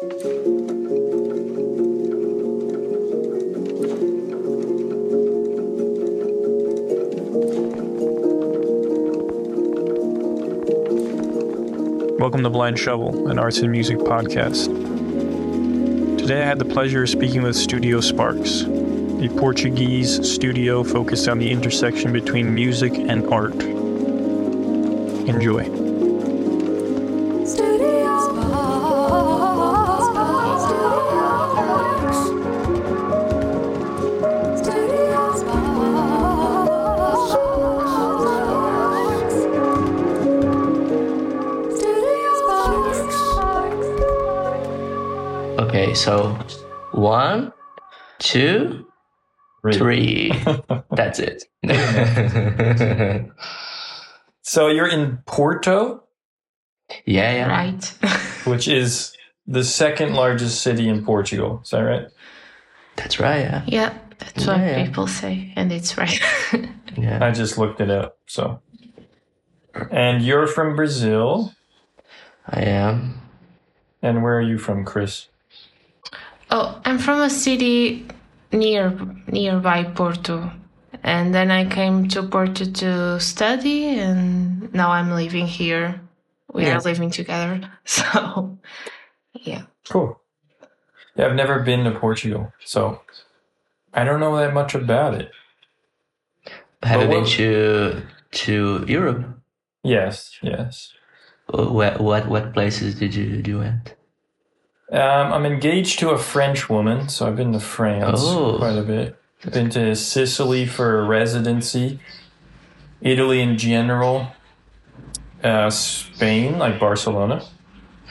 Welcome to Blind Shovel, an arts and music podcast. Today I had the pleasure of speaking with Studio Sparks, a Portuguese studio focused on the intersection between music and art. Enjoy. Okay, so one, two, three. That's it. So you're in Porto, yeah, yeah. Right. which is the second largest city in Portugal. Is that right? That's right. Yeah. yeah, that's what Yeah, yeah. people say, and it's right. Yeah. I just looked it up. So, and you're from Brazil. I am. And where are you from, Chris? Oh, I'm from a city near nearby Porto, and then I came to Porto to study, and now I'm living here. We Yeah. are living together, so yeah. Cool. Yeah, I've never been to Portugal, so I don't know that much about it. Have you been what- to to Europe? Yes, yes. What what what places did you did you went? Um, I'm engaged to a French woman, so I've been to France Oh. quite a bit. Been to Sicily for a residency, Italy in general, uh, Spain, like Barcelona.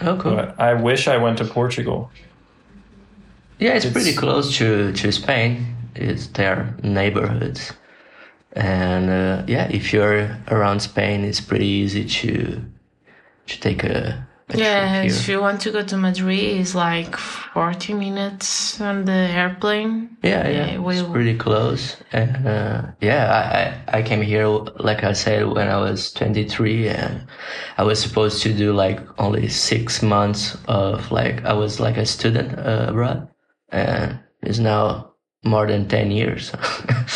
Oh, cool. But I wish I went to Portugal. Yeah, it's, It's- pretty close to, to Spain. It's their neighborhoods. And uh, yeah, if you're around Spain, it's pretty easy to to take a Yeah, trip if you want to go to Madrid, it's like 40 minutes on the airplane. Yeah, yeah, Yeah, we- it's pretty close. And uh, yeah, I, I I came here like I said when I was 23, and I was supposed to do like only six months of like I was like a student uh, abroad, and it's now more than 10 years.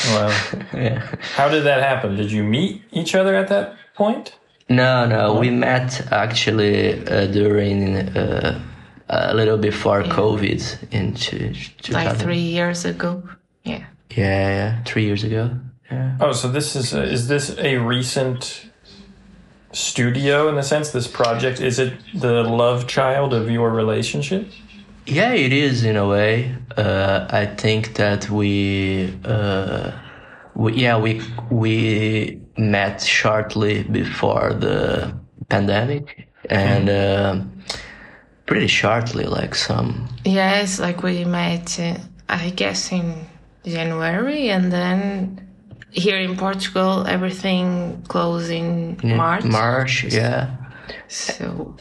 Wow. yeah. How did that happen? Did you meet each other at that point? No, no, we met actually uh, during uh, a little before COVID in two, 2000. Like three years ago. Yeah. Yeah, yeah, three years ago. Yeah. Oh, so this is a, is this a recent studio in the sense this project is it the love child of your relationship? Yeah, it is in a way. Uh, I think that we, uh, we, yeah, we we met shortly before the pandemic, and uh, pretty shortly, like some. Yes, like we met, uh, I guess, in January, and then here in Portugal, everything closed in March. March, yeah. So,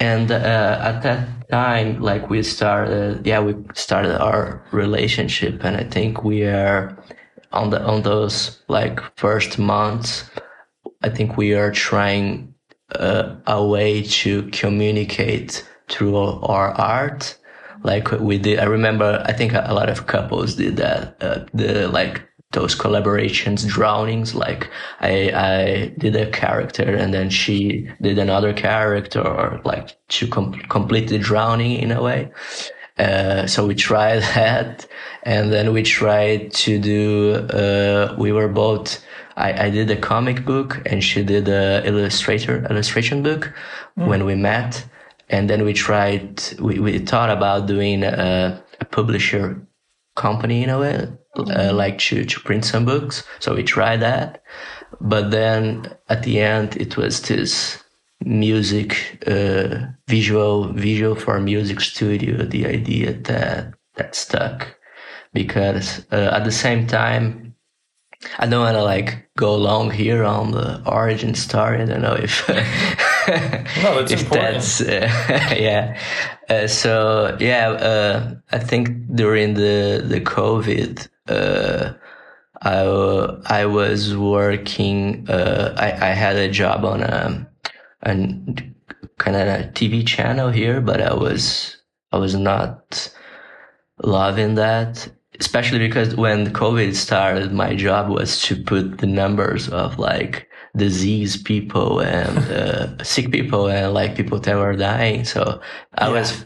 And uh, at that time, like we started, yeah, we started our relationship, and I think we are on the on those like first months. I think we are trying uh, a way to communicate through our art. Like we did, I remember. I think a lot of couples did that. Uh, the like those collaborations, drownings. Like I, I did a character and then she did another character, or like to com- complete the drowning in a way. Uh, so we tried that, and then we tried to do. Uh, we were both. I, I did a comic book, and she did a illustrator illustration book when we met, and then we tried. We we thought about doing a, a publisher company in a way, uh, like to to print some books. So we tried that, but then at the end it was this music uh, visual visual for music studio the idea that that stuck. Because uh, at the same time i don't want to like go long here on the origin story. I don't know if No, it's if important. that's uh, yeah. Uh, so yeah uh, i think during the the covid uh, I, I was working uh, I, I had a job on a, a kind of a TV channel here but I was I was not loving that, especially because when COVID started, my job was to put the numbers of like disease people and uh, sick people and like people that were dying. So I Yeah. was,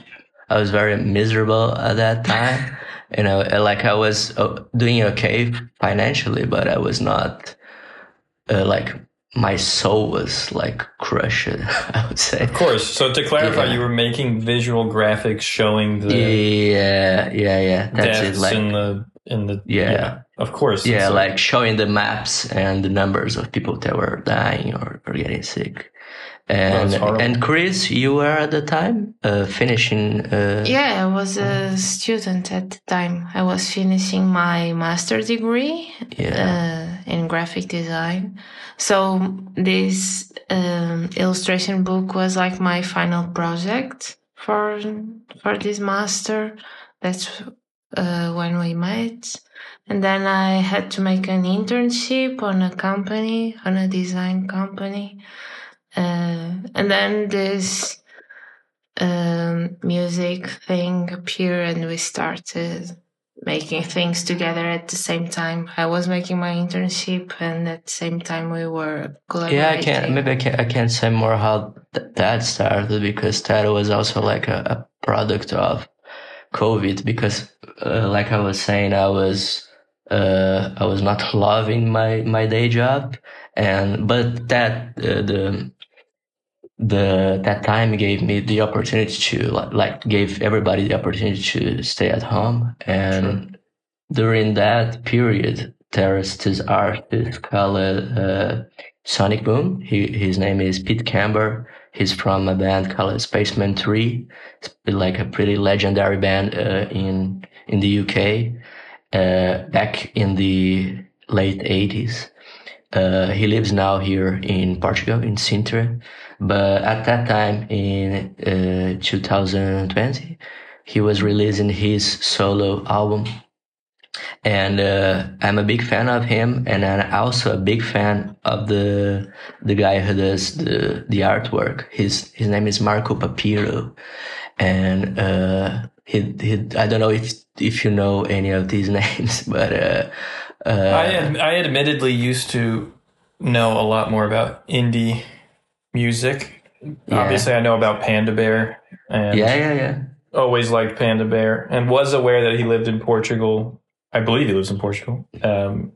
I was very miserable at that time. You know, like I was uh, doing okay financially, but I was not uh, like my soul was like crushed. I would say. Of course. So to clarify, Yeah. you were making visual graphics showing the Yeah, yeah, yeah. That's deaths it. Like, in the in the Yeah. Of course. yeah, It's like showing the maps and the numbers of people that were dying or, or getting sick. And That's and Chris, you were at the time uh, finishing. Uh, Yeah, I was a student at the time. I was finishing my master degree yeah, uh, in graphic design. So this um, illustration book was like my final project for for this master. That's uh, when we met, and then I had to make an internship on a company, on a design company, and then this um, music thing appeared, and we started making things together at the same time. I was making my internship, and at the same time we were collaborating. yeah. I can't. Maybe I can't. I can't say more how th- that started because that was also like a, a product of COVID. Because, uh, like I was saying, I was. Uh, I was not loving my, my day job, and but that uh, the the that time gave me the opportunity to like, like gave everybody the opportunity to stay at home. And during that period there is this artist called uh, sonic boom. He, his name is pete Kember. He's from a band called Spacemen 3 it's like a pretty legendary band uh, in in the uk uh, back in the late 80s uh, he lives now here in Portugal, in Sintra. But at that time, in uh, 2020, he was releasing his solo album. And uh, I'm a big fan of him, and I'm also a big fan of the the guy who does the the artwork. His his name is Marco Papiro, and uh, he, he I don't know if if you know any of these names, but uh, uh, I I admittedly used to know a lot more about indie music. Yeah. Obviously, I know about Panda Bear and yeah, yeah, yeah. always liked Panda Bear and was aware that he lived in Portugal. I believe he lives in Portugal. Um,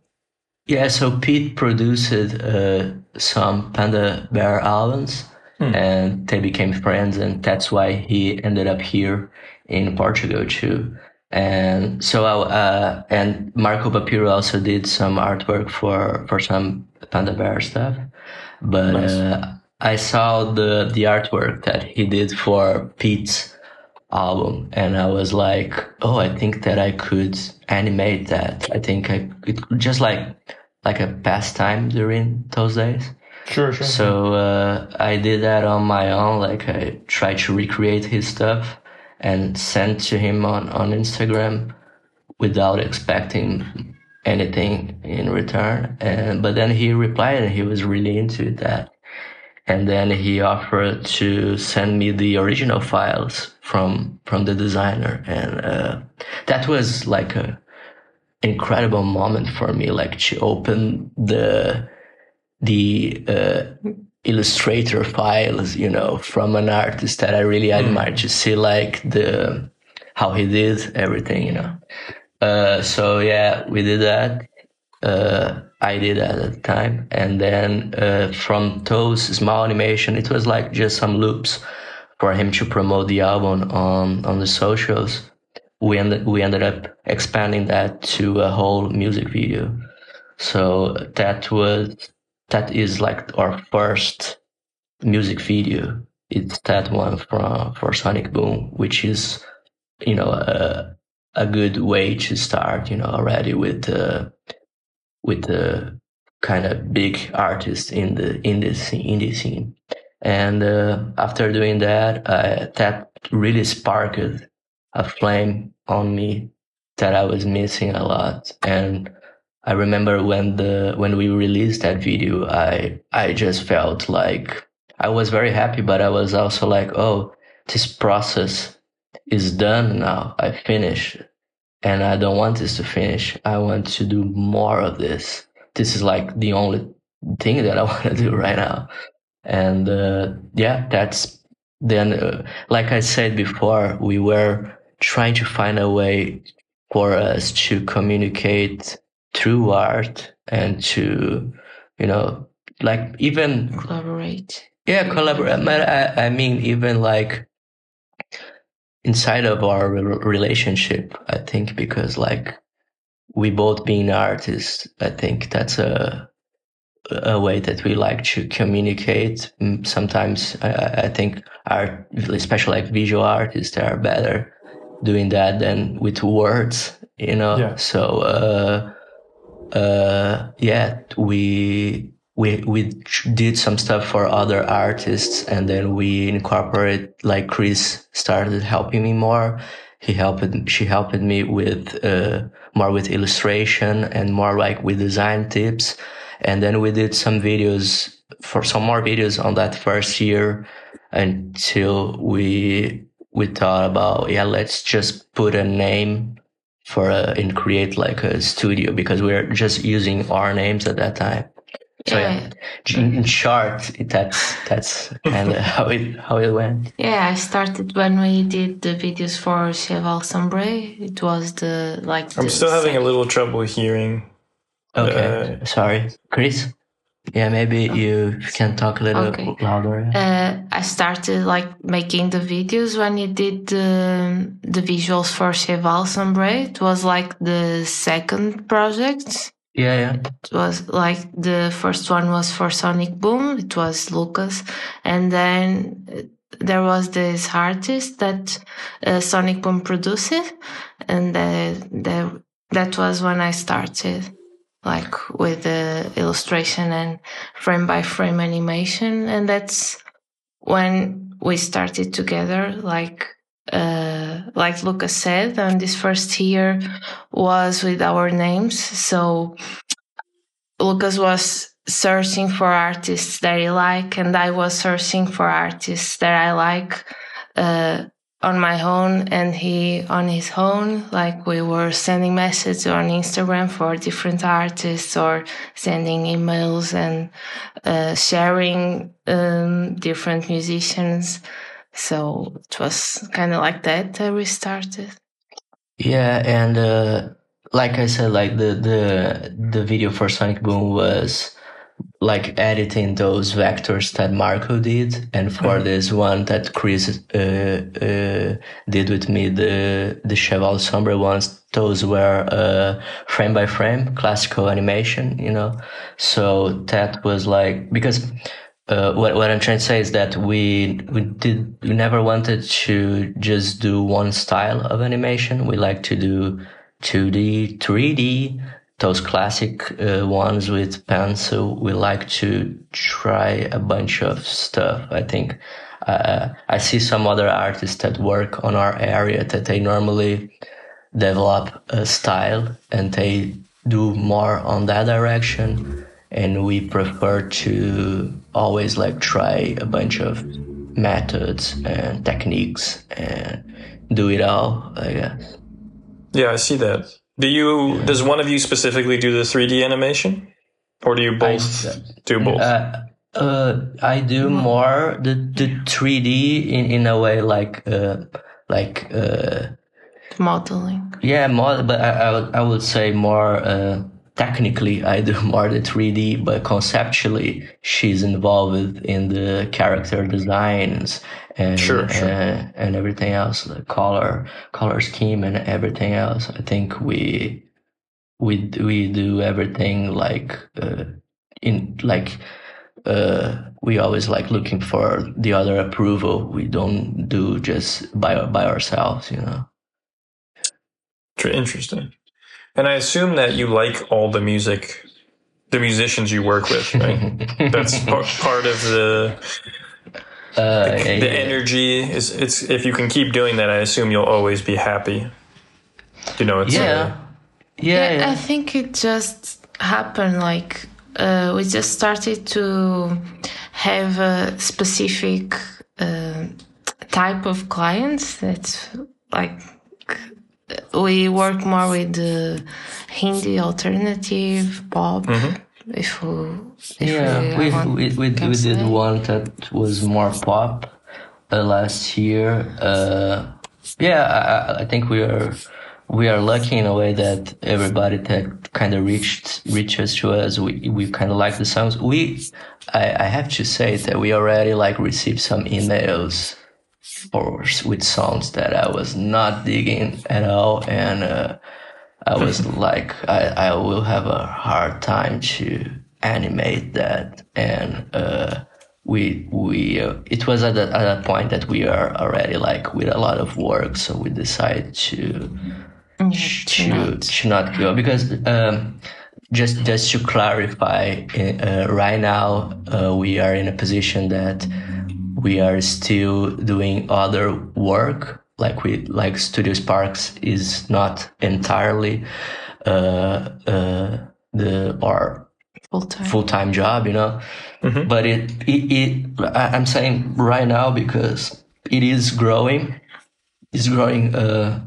Yeah, so Pete produced uh, some Panda Bear albums Hmm. and they became friends and that's why he ended up here in Portugal too. And so, I, uh, and Marco Papiro also did some artwork for, for some Panda Bear stuff. But, Nice. uh, I saw the, the artwork that he did for Pete's album and I was like, oh, I think that I could animate that. I think I it just like like a pastime during those days. sure, sure. So uh, I did that on my own. Like I tried to recreate his stuff and sent to him on on Instagram without expecting anything in return. And but then he replied and he was really into that. And then he offered to send me the original files from from the designer, and uh, that was like a incredible moment for me. Like to open the the uh, Illustrator files, you know, from an artist that I really admire to see like the how he did everything, you know. Uh, so yeah, we did that. I did at the time, and then uh, from those small animation, it was like just some loops for him to promote the album on on the socials. We ended we ended up expanding that to a whole music video. So that was that is like our first music video. It's that one from for Sonic Boom, which is you know a a good way to start. You know already with the with the kind of big artist in the in the scene, indie scene. And uh, after doing that, uh, that really sparked a flame on me that I was missing a lot. And I remember when the when we released that video, I I just felt like I was very happy, but I was also like, oh, this process, is done now. I finished and I don't want this to finish. I want to do more of this. This is like the only thing that I want to do right now. And uh, yeah, that's then, uh, like I said before, we were trying to find a way for us to communicate through art and to, you know, like even Collaborate. yeah, collaborate. I, I mean, even like inside of our re- relationship, I think because like we both being artists, I think that's a a way that we like to communicate. Mm, Sometimes I, I think art, especially like visual artists, they are better doing that than with words, you know. Yeah. So uh, uh, yeah, we we we did some stuff for other artists, and then we incorporate. Like Chris started helping me more. He helped. She helped me with uh, more with illustration and more like with design tips. And then we did some videos for some more videos on that first year until we we thought about yeah let's just put a name for a, and create like a studio because we are just using our names at that time. So yeah, in in short, that's that's kind of how it how it went. Yeah, I started when we did the videos for Cheval Sombre. It was the like. I'm the still having a little trouble hearing. Okay, sorry, Chris. Yeah, maybe you can talk a little Okay. louder. Uh, I started like making the videos when you did the the visuals for Cheval Sombre. It was like the second project. Yeah, yeah. It was like the first one was for Sonic Boom. It was Lucas, and then uh, there was this artist that uh, Sonic Boom produced, and uh, the, that was when I started, like with the illustration and frame by frame animation, and that's when we started together, like. Uh, like Lucas said, and this first year was with our names. So Lucas was searching for artists that he like, and I was searching for artists that I like uh, on my own, and he on his own. Like we were sending messages on Instagram for different artists, or sending emails and uh, sharing um, different musicians. So it was kind of like that that we started. Yeah, and uh, like I said, like the the the video for Sonic Boom was like editing those vectors that Marco did, and for this one that Chris uh, uh, did with me, the the Cheval Sombre ones, those were uh, frame by frame classical animation, you know. So that was like because uh, what what I'm trying to say is that we we did we never wanted to just do one style of animation. We like to do 2D, 3D, those classic uh, ones with pencil. We like to try a bunch of stuff. I think uh, I see some other artists that work on our area that they normally develop a style and they do more on that direction and we prefer to always like try a bunch of methods and techniques and do it all i guess Yeah, I see that. Do you? Does one of you specifically do the 3D animation, or do you both do both? uh, uh, i do more the, the 3d in, in a way like uh, like uh, Modeling. Yeah, more, but I, I, would, I would say more uh, technically, I do more the 3D, but conceptually, she's involved in the character designs and Sure, sure. uh, and everything else, the color color scheme and everything else. I think we we we do everything like uh, in like uh, we always like looking for the other approval. We don't do just by by ourselves, you know. Interesting. And I assume that you like all the music, the musicians you work with, right? That's par- part of the Uh, the energy. Is it's if you can keep doing that, I assume you'll always be happy. You know, it's uh, yeah. Yeah, Yeah, yeah. I think it just happened like uh, we just started to have a specific uh, type of clients. That's like we work more with the indie alternative pop. If we, if Yeah, we, we we, we, we did one that was more pop uh, last year. Uh, yeah, I, I- I think we are we are lucky in a way that everybody that kind of reached reaches to us. We we kind of like the songs. We I, I have to say that we already like received some emails for with songs that I was not digging at all, and. Uh, I was like, I, I will have a hard time to animate that. And, uh, we, we, uh, it was at that, at that point that we are already like with a lot of work. So we decided to, Yeah, to, not. to not go because, um, just, just to clarify, uh, right now, uh, we are in a position that we are still doing other work like we like studio sparks is not entirely uh uh the our full time. full-time job you know? But it, it it I- i'm saying right now because it is growing. It's growing uh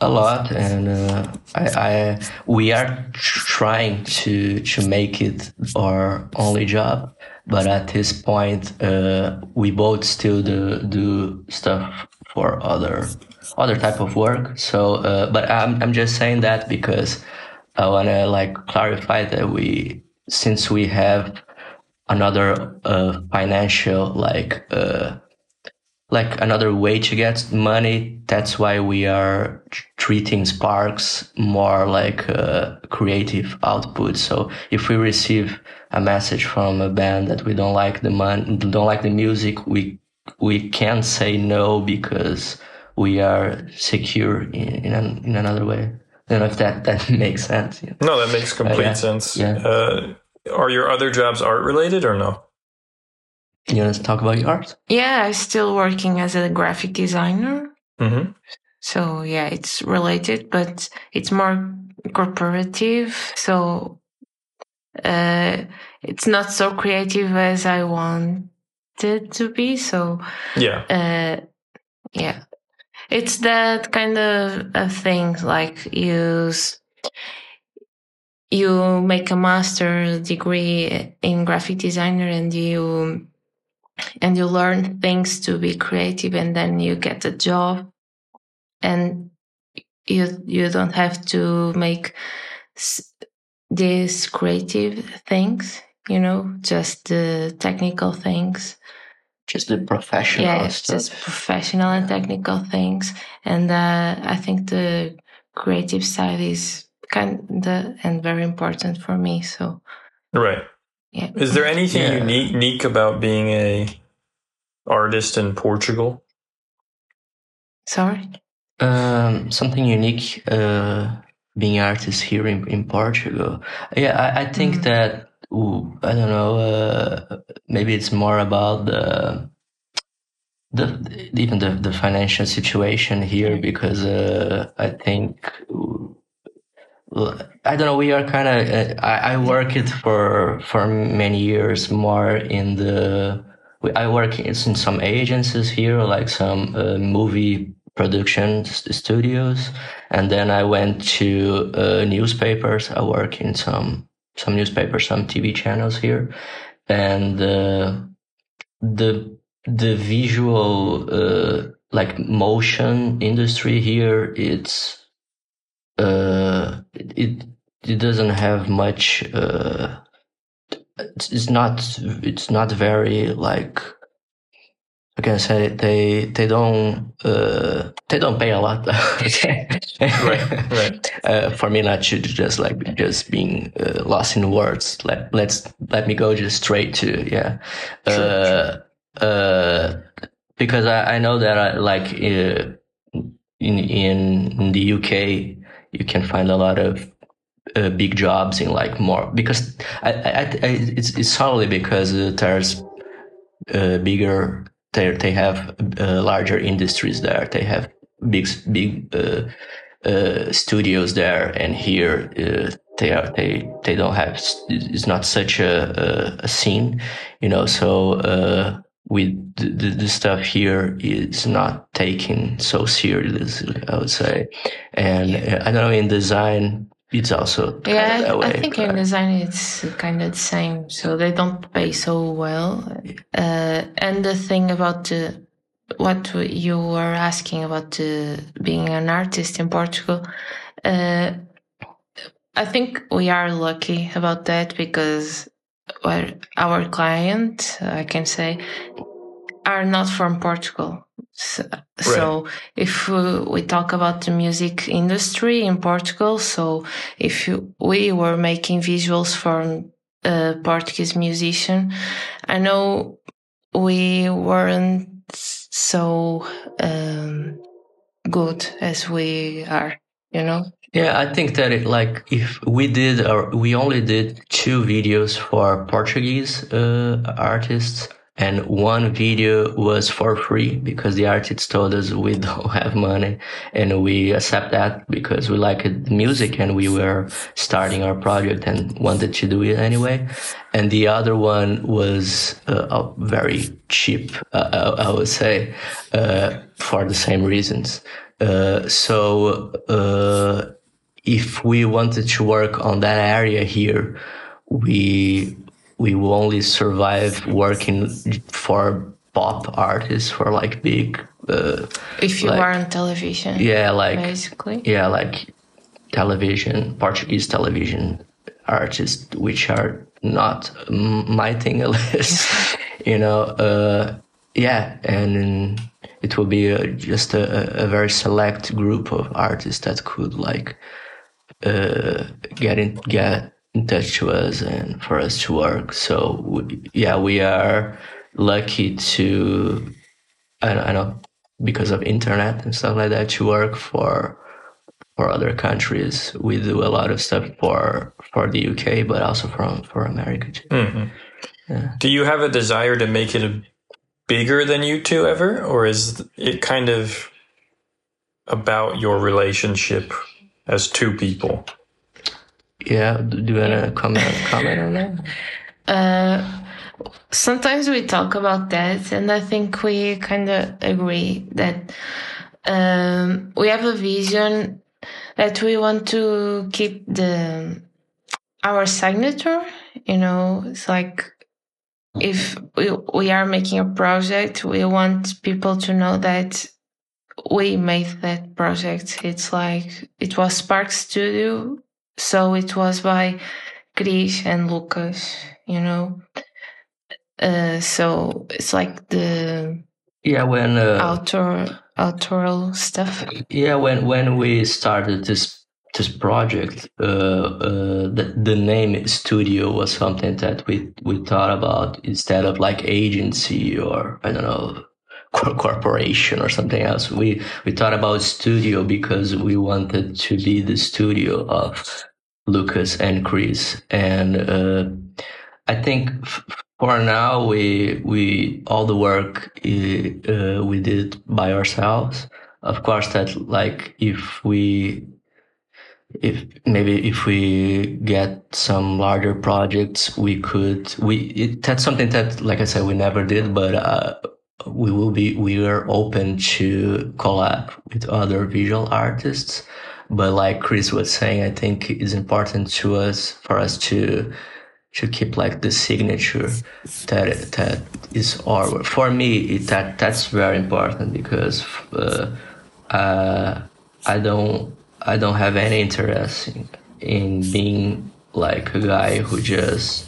a lot and uh, I, I we are trying to to make it our only job but at this point uh, we both still do do stuff for other other type of work. So uh, but I'm, I'm just saying that because I want to like clarify that we since we have another uh, financial like uh, like another way to get money. That's why we are treating Sparks more like a creative output. So if we receive a message from a band that we don't like the mon- don't like the music, we we can't say no because we are secure in in, an, in another way. I don't know if that that makes sense. No, that makes complete yeah. sense. Yeah. Uh, are your other jobs art related or no? You want to talk about your art? Yeah, I'm still working as a graphic designer. Mm-hmm. So yeah, it's related, but it's more corporative. So uh, it's not so creative as I wanted to be. So Yeah. uh, yeah, it's that kind of, of thing. Like you, you make a master degree in graphic designer, and you and you learn things to be creative, and then you get a job, and you you don't have to make s- these creative things. You know, just the technical things Just the professional yeah, stuff. just professional and technical things. And uh, I think the creative side is kind of and very important for me. So Right. Yeah, Is there anything Yeah. unique, unique about being a artist in Portugal? sorry. Um, something unique, uh, being artist here in, in Portugal. Yeah, I, I think Mhm. that, ooh, I don't know, uh, maybe it's more about the, the, even the, the financial situation here because, uh, I think, ooh, I don't know. We are kind of. Uh, I, I work it for for many years more in the. I work in some agencies here, like some uh, movie production studios, and then I went to uh, newspapers. I work in some some newspapers, some TV channels here, and uh, the the visual uh, like motion industry here. It's uh, it it doesn't have much. Uh, it's, it's not it's not very like I can say they they don't uh, they don't pay a lot. Right, right. Uh, for me not to just like just being uh, lost in words. Let let's let me go just straight to yeah. Uh, uh, because I, I know that I, like uh, in in in the UK you can find a lot of uh, big jobs in like more because I, I, I it's it's solely because uh, there's uh, bigger they they have uh, larger industries there. They have big big uh, uh, studios there and here they are they they don't have it's not such a a, a scene you know so we the, the, the stuff here is not taken so seriously. I would say, and uh, I don't know in design. It's also kind Yeah, of that I, I think in design it's kind of the same. So they don't pay so well. Uh, and the thing about the what you were asking about the, being an artist in Portugal, uh, I think we are lucky about that because well, our client, I can say, are not from Portugal. So, so if uh, we talk about the music industry in Portugal, so if you, we were making visuals for a Portuguese musician, I know we weren't so um, good as we are, you know? Yeah, I think that it, like if we did or we only did two videos for Portuguese uh, artists and one video was for free because the artists told us we don't have money and we accept that because we like the music and we were starting our project and wanted to do it anyway. And the other one was uh, uh, very cheap, uh, I, I would say, uh, for the same reasons. Uh, so, uh, if we wanted to work on that area here, we we will only survive working for pop artists for like big, uh, If you Like- are on television, yeah, like basically. yeah, like television, Portuguese television artists, which are not my thing, at least, you know. Uh, yeah, and it will be a, just a, a very select group of artists that could like uh, get in get in touch to us and for us to work. So we, yeah, we are lucky to I, don't- I know because of internet and stuff like that to work for for other countries. We do a lot of stuff for for the UK, but also from for America too. Mhm. Yeah. Do you have a desire to make it a bigger than you two ever, or is it kind of about your relationship as two people? Yeah, do do you wanna comment comment on that? Uh, sometimes we talk about that, and I think we kind of agree that um, we have a vision that we want to keep the our signature. You know, it's like if we we are making a project, we want people to know that we made that project. It's like it was Spark Studio, so it was by Chris and Lucas, you know. Uh, so it's like the Yeah, when uh, outdoor outdoor stuff. Yeah, when when we started this this project, uh, uh, the the name studio was something that we we thought about instead of like agency or I don't know corporation or something else. We we thought about studio because we wanted to be the studio of Lucas and Chris, and uh, I think for now we we all the work uh, we did by ourselves of course that like if we if maybe if we get some larger projects we could we it, that's something that like i said we never did but uh we will be we are open to collab with other visual artists. But like chris was saying i think it's important to us for us to to keep like the signature that that is our for me it, that that's very important because uh, uh, I don't I don't have any interest in, in being like a guy who just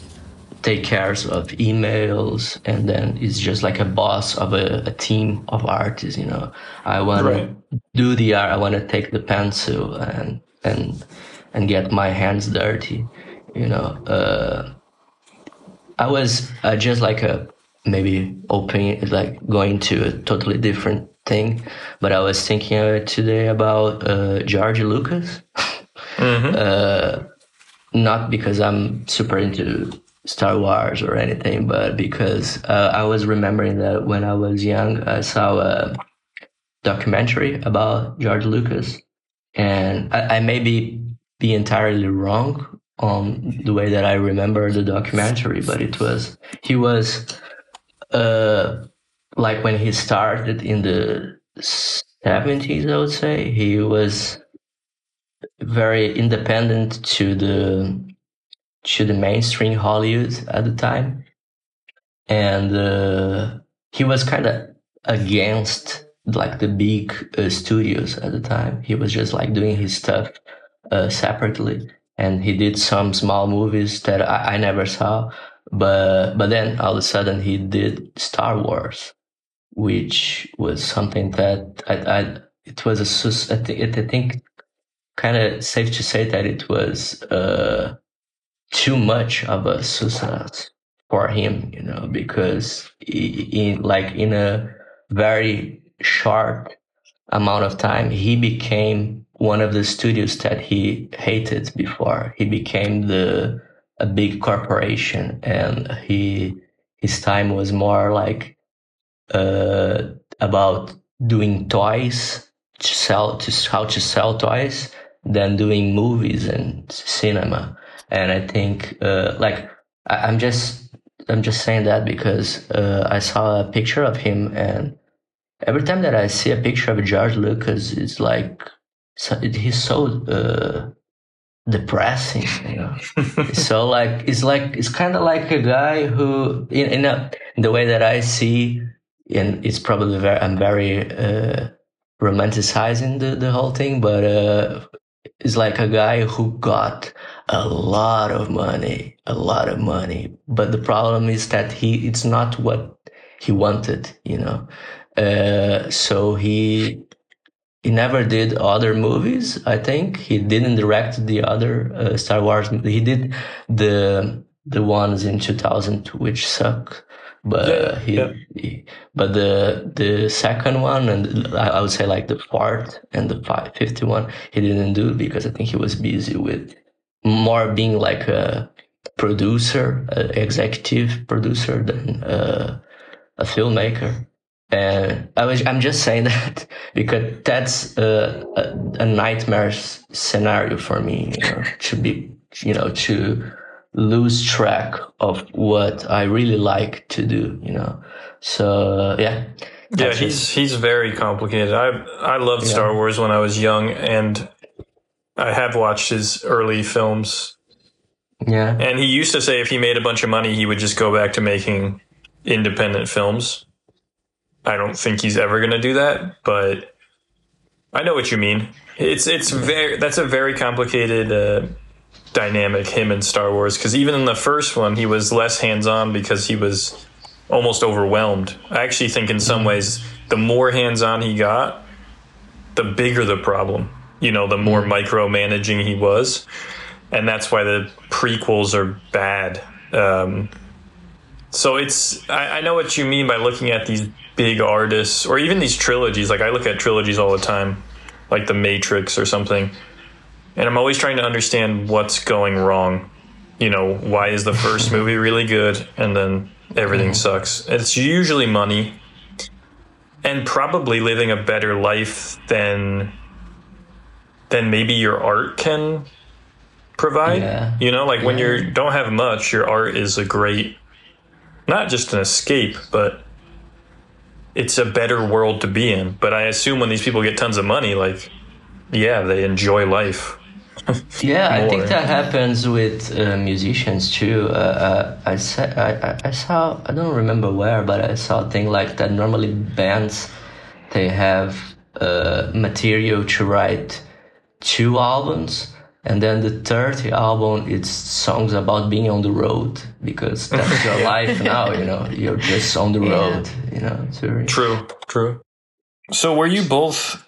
take cares of emails and then it's just like a boss of a, a team of artists you know. I want Right. to do the art I want to take the pencil and and and get my hands dirty you know. Uh I was uh, just like a maybe opening like going to a totally different thing but I was thinking today about uh George Lucas. Uh not because I'm super into Star Wars or anything, but because uh, I was remembering that when I was young, I saw a documentary about George Lucas, and I, I may be, be entirely wrong on the way that I remember the documentary, but it was he was uh, like when he started in the 70s, I would say, he was very independent to the to the mainstream Hollywood at the time, and uh, he was kind of against like the big uh, studios at the time. He was just like doing his stuff uh, separately, and he did some small movies that I, I never saw. But but then all of a sudden he did Star Wars, which was something that I, I it was a I think, I think kind of safe to say that it was uh, too much of a success for him, you know, because in like in a very short amount of time, he became one of the studios that he hated before. He became the a big corporation, and he his time was more like uh, about doing toys to sell to how to sell toys than doing movies and cinema. And I think uh, like I, am just I'm just saying that because uh, I saw a picture of him and every time that I see a picture of George Lucas, it's like so, he's so uh, depressing. You know, so like it's like it's kind of like a guy who, in, in, a, in, the way that I see, and it's probably very I'm very uh, romanticizing the the whole thing, but uh, it's like a guy who got a lot of money, a lot of money, but the problem is that he it's not what he wanted, you know. Uh, so he he never did other movies. I think he didn't direct the other uh, Star Wars. He did the the ones in 2000 which suck. But yeah, he, yeah. he, but the the second one and I would say like the fourth and the five, 51 he didn't do because I think he was busy with more being like a producer, a executive producer than uh, a filmmaker. And I was, I'm just saying that because that's a, a, a nightmare scenario for me, you know, to be, you know, to lose track of what I really like to do, you know. So yeah. Yeah, he's he's very complicated. I I loved yeah. Star Wars when I was young and I have watched his early films. Yeah. And he used to say if he made a bunch of money, he would just go back to making independent films. I don't think he's ever going to do that, but I know what you mean. It's it's very that's a very complicated uh, dynamic him in Star Wars because even in the first one he was less hands on because he was almost overwhelmed. I actually think in some ways the more hands on he got, the bigger the problem. You know, the more mm. micromanaging he was, and that's why the prequels are bad. Um, so it's I, I know what you mean by looking at these big artists or even these trilogies. Like I look at trilogies all the time, like The Matrix or something, and I'm always trying to understand what's going wrong. You know, why is the first movie really good and then everything mm-hmm. sucks? It's usually money and probably living a better life than than maybe your art can provide. Yeah. You know, like yeah. when you don't have much, your art is a great not just an escape, but it's a better world to be in. But I assume when these people get tons of money, like, yeah, they enjoy life. yeah, I think that happens with uh, musicians too. Uh, uh, I, sa- I, I saw, I don't remember where, but I saw a thing like that. Normally, bands they have uh, material to write two albums and then the third album, it's songs about being on the road because that's your life now, you know, you're just on the road, yeah. you know. Very... True, true. So were you both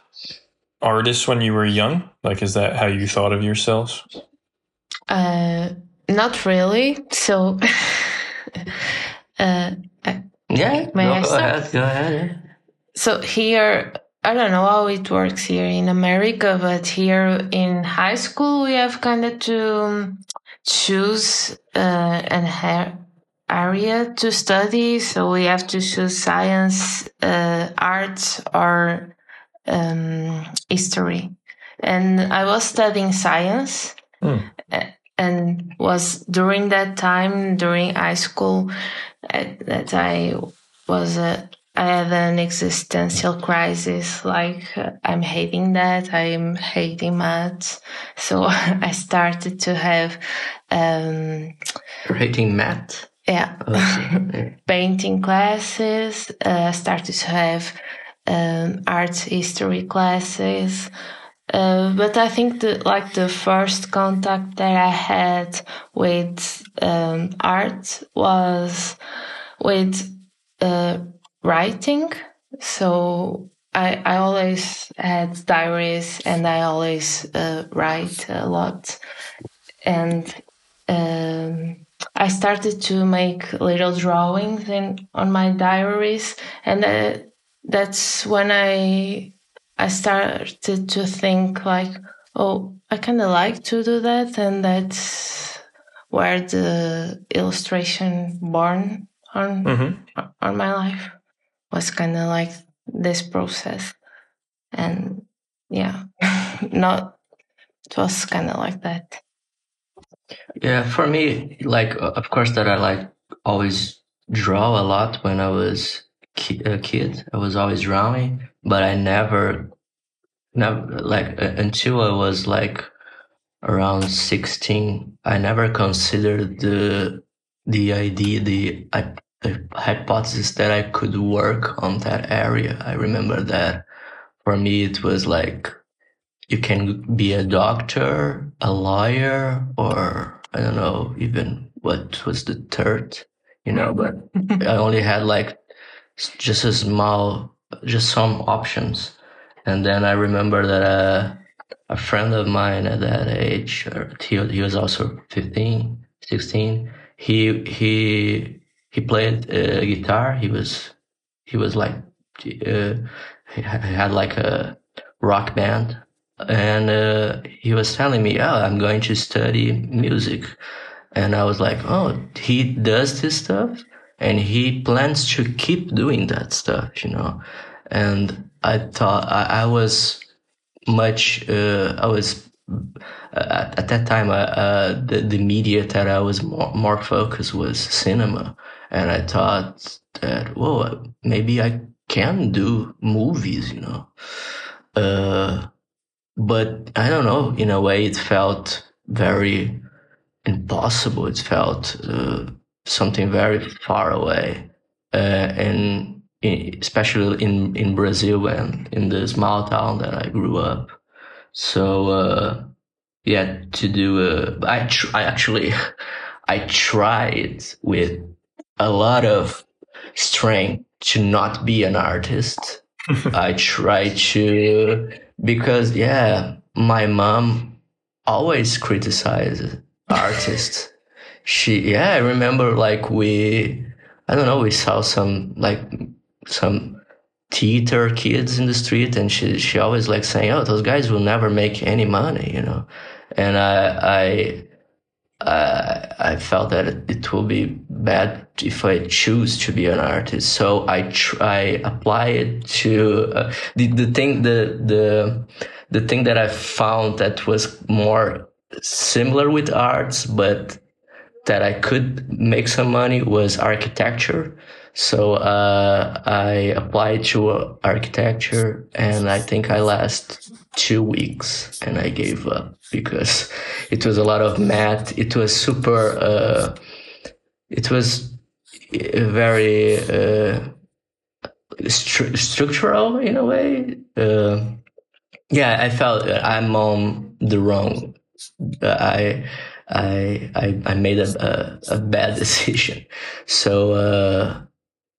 artists when you were young? Like, is that how you thought of yourselves? Uh, not really. So, uh, yeah, may no, I go ahead, go ahead. So here, I don't know how it works here in America, but here in high school, we have kind of to choose uh, an area to study. So we have to choose science, uh, art, or um, history. And I was studying science. Mm. And was during that time, during high school, that I was uh, I had an existential crisis. Like uh, I'm hating that. I'm hating math. So I started to have, um, hating math. yeah, Oh, painting classes. Uh, started to have um, art history classes. Uh, but I think the, like the first contact that I had with um, art was with uh, writing. So I I always had diaries and I always uh, write a lot, and um, I started to make little drawings in on my diaries, and uh, that's when I I started to think like, oh, I kind of like to do that, and that's where the illustration born on Mm-hmm. on my life was kind of like this process, and yeah, not it was kind of like that. Yeah, for me, like, of course, that I like always draw a lot when I was ki- a kid. I was always drawing, but I never, never like uh, until I was like around sixteen. I never considered the the idea, the, the hypothesis that I could work on that area. I remember that for me, it was like you can be a doctor, a lawyer, or I don't know, even what was the third, you know, but I only had like just a small, just some options. And then I remember that uh, a friend of mine at that age, he, he was also 15, 16, he, he, he played uh, guitar. He was, he was like, uh, he had like a rock band and uh, he was telling me, "Oh, I'm going to study music," and I was like, "Oh, he does this stuff, and he plans to keep doing that stuff, you know." And I thought I, I was much, uh, I was uh, at that time, uh, uh, the the media that I was more, more focused was cinema, and I thought that, well, maybe I can do movies, you know. Uh, but I don't know. In a way, it felt very impossible. It felt uh, something very far away, uh, and in, especially in in Brazil and in the small town that I grew up. So uh, yeah, to do uh, I tr- I actually I tried with a lot of strength to not be an artist. I tried to because yeah, my mom always criticizes artists. She yeah, I remember like we I don't know, we saw some like some theater kids in the street and she she always like saying, Oh, those guys will never make any money, you know. And I I uh, I felt that it, will be bad if I choose to be an artist. So I try apply it to uh, the the thing the the the thing that I found that was more similar with arts, but that I could make some money was architecture. So uh, I applied to architecture, and I think I last two weeks, and I gave up because it was a lot of math. It was super. Uh, it was very uh, stru- structural in a way. Uh, yeah, I felt I'm on the wrong. I I I, I made a, a, a bad decision. So uh,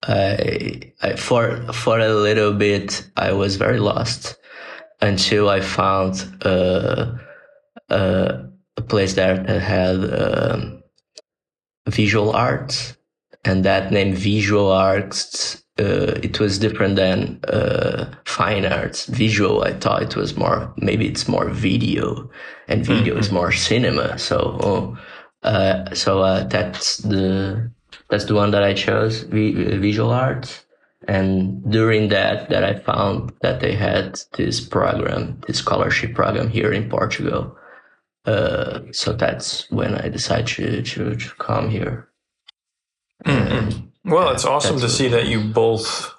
I, I for for a little bit I was very lost until I found uh, uh, a place there that had um, visual arts, and that name visual arts. Uh, it was different than uh, fine arts. Visual, I thought it was more. Maybe it's more video, and video is more cinema. So, oh, uh, so uh, that's the that's the one that I chose, vi- visual arts. And during that, that I found that they had this program, this scholarship program here in Portugal. Uh, so that's when I decided to, to, to come here. Well, it's awesome to that's see that you both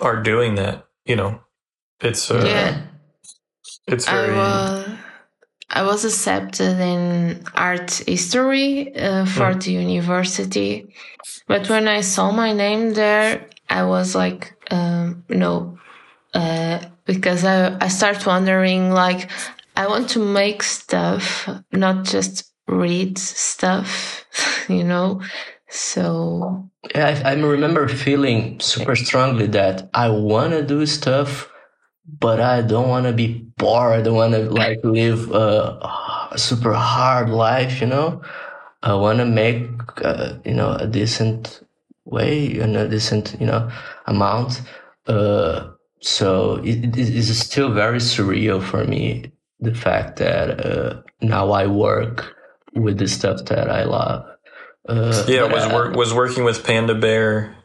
are doing that. You know, it's uh, yeah. it's I very was I was accepted in art history uh, for Mm. the university, but when I saw my name there, I was like, um, no, uh, because I I start wondering like I want to make stuff, not just read stuff, you know. So Yeah, I, I remember feeling super strongly that I want to do stuff, but I don't want to be poor. I don't want to like live a, a super hard life, you know. I want to make, uh, you know, a decent way and a decent, you know, amount. Uh, so it, is still very surreal for me the fact that uh, now I work with the stuff that I love. Uh, yeah. but, Was uh, work was working with Panda Bear.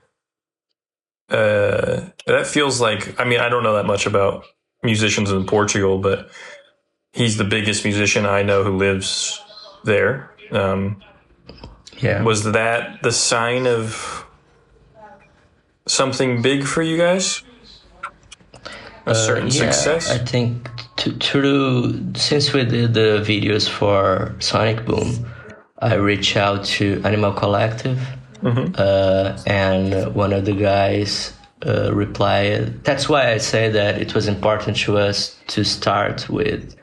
Uh, that feels like. I mean, I don't know that much about musicians in Portugal, but he's the biggest musician I know who lives there. Um, yeah. was that the sign of something big for you guys? A certain Uh, yeah, success? I think to, through since we did the videos for Sonic Boom, I reached out to Animal Collective, uh, and one of the guys uh, replied. That's why I say that it was important to us to start with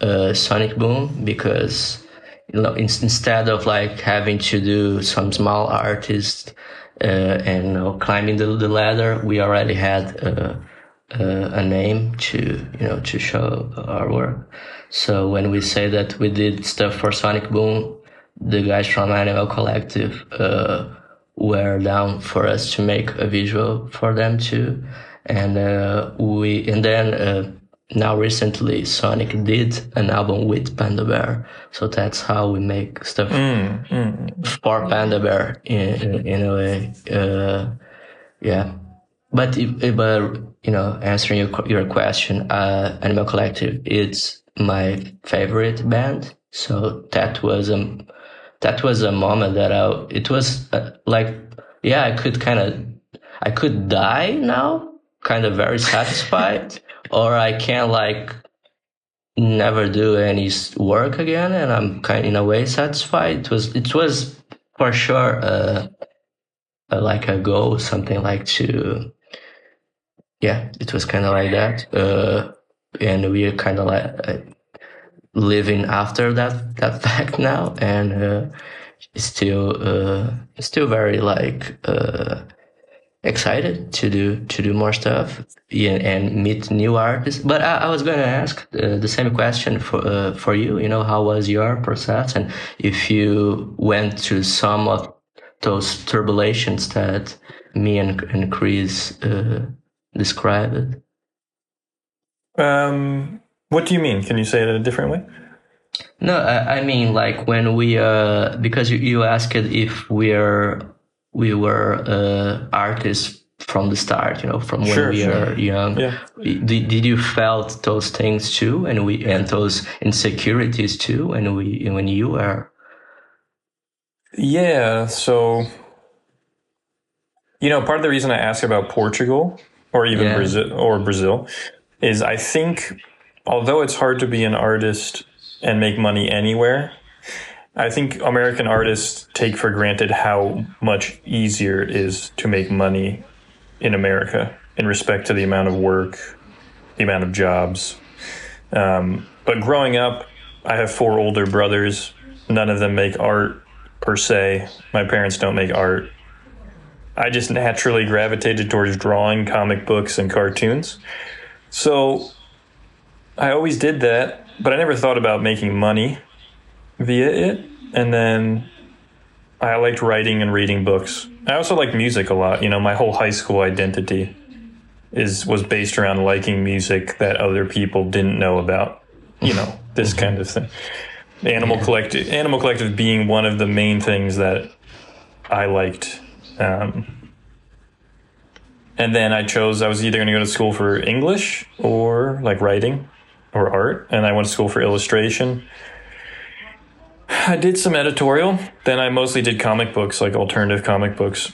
uh, Sonic Boom because you know in, instead of like having to do some small artist uh, and you know, climbing the, the ladder, we already had. Uh, uh, a name to you know to show our work. So when we say that we did stuff for Sonic Boom, the guys from Animal Collective uh, were down for us to make a visual for them too, and uh, we and then uh, now recently Sonic did an album with Panda Bear, so that's how we make stuff for Panda Bear in in, a way. Uh, yeah, but if, if, uh, you know, answering your your question, uh, Animal Collective it's my favorite band. So that was a that was a moment that I it was uh, like yeah I could kind of I could die now, kind of very satisfied, or I can't like never do any work again, and I'm kind of in a way satisfied. It was it was for sure uh, uh, like a goal, something like to yeah, it was kind of like that. Uh, and we kind of like uh, living after that that fact now, and uh, still uh, still very like uh, excited to do to do more stuff yeah, and meet new artists. But I, I was going to ask uh, the same question for uh, for you. You know, how was your process, and if you went through some of those turbulations that me and and Chris. Uh, describe? Um, what do you mean? Can you say it a different way? No, I, I mean like when we uh because you, you asked if we're we were uh artists from the start, you know, from when Sure, we sure. are young. Yeah. Did, did you felt those things too, and we and those insecurities too, and we when you were Yeah. So, you know, part of the reason I ask about Portugal or even Yeah. Brazil or Brazil is I think although it's hard to be an artist and make money anywhere, I think American artists take for granted how much easier it is to make money in America in respect to the amount of work, the amount of jobs. Um, but growing up, I have four older brothers. None of them make art per se. My parents don't make art. I just naturally gravitated towards drawing comic books and cartoons. So I always did that, but I never thought about making money via it. And then I liked writing and reading books. I also like music a lot. You know, my whole high school identity is was based around liking music that other people didn't know about. You know, this kind of thing. Animal Collective, Animal Collective being one of the main things that I liked. Um, and then I chose I was either going to go to school for English or like writing or art, and I went to school for illustration. I did some editorial. Then I mostly did comic books, like alternative comic books.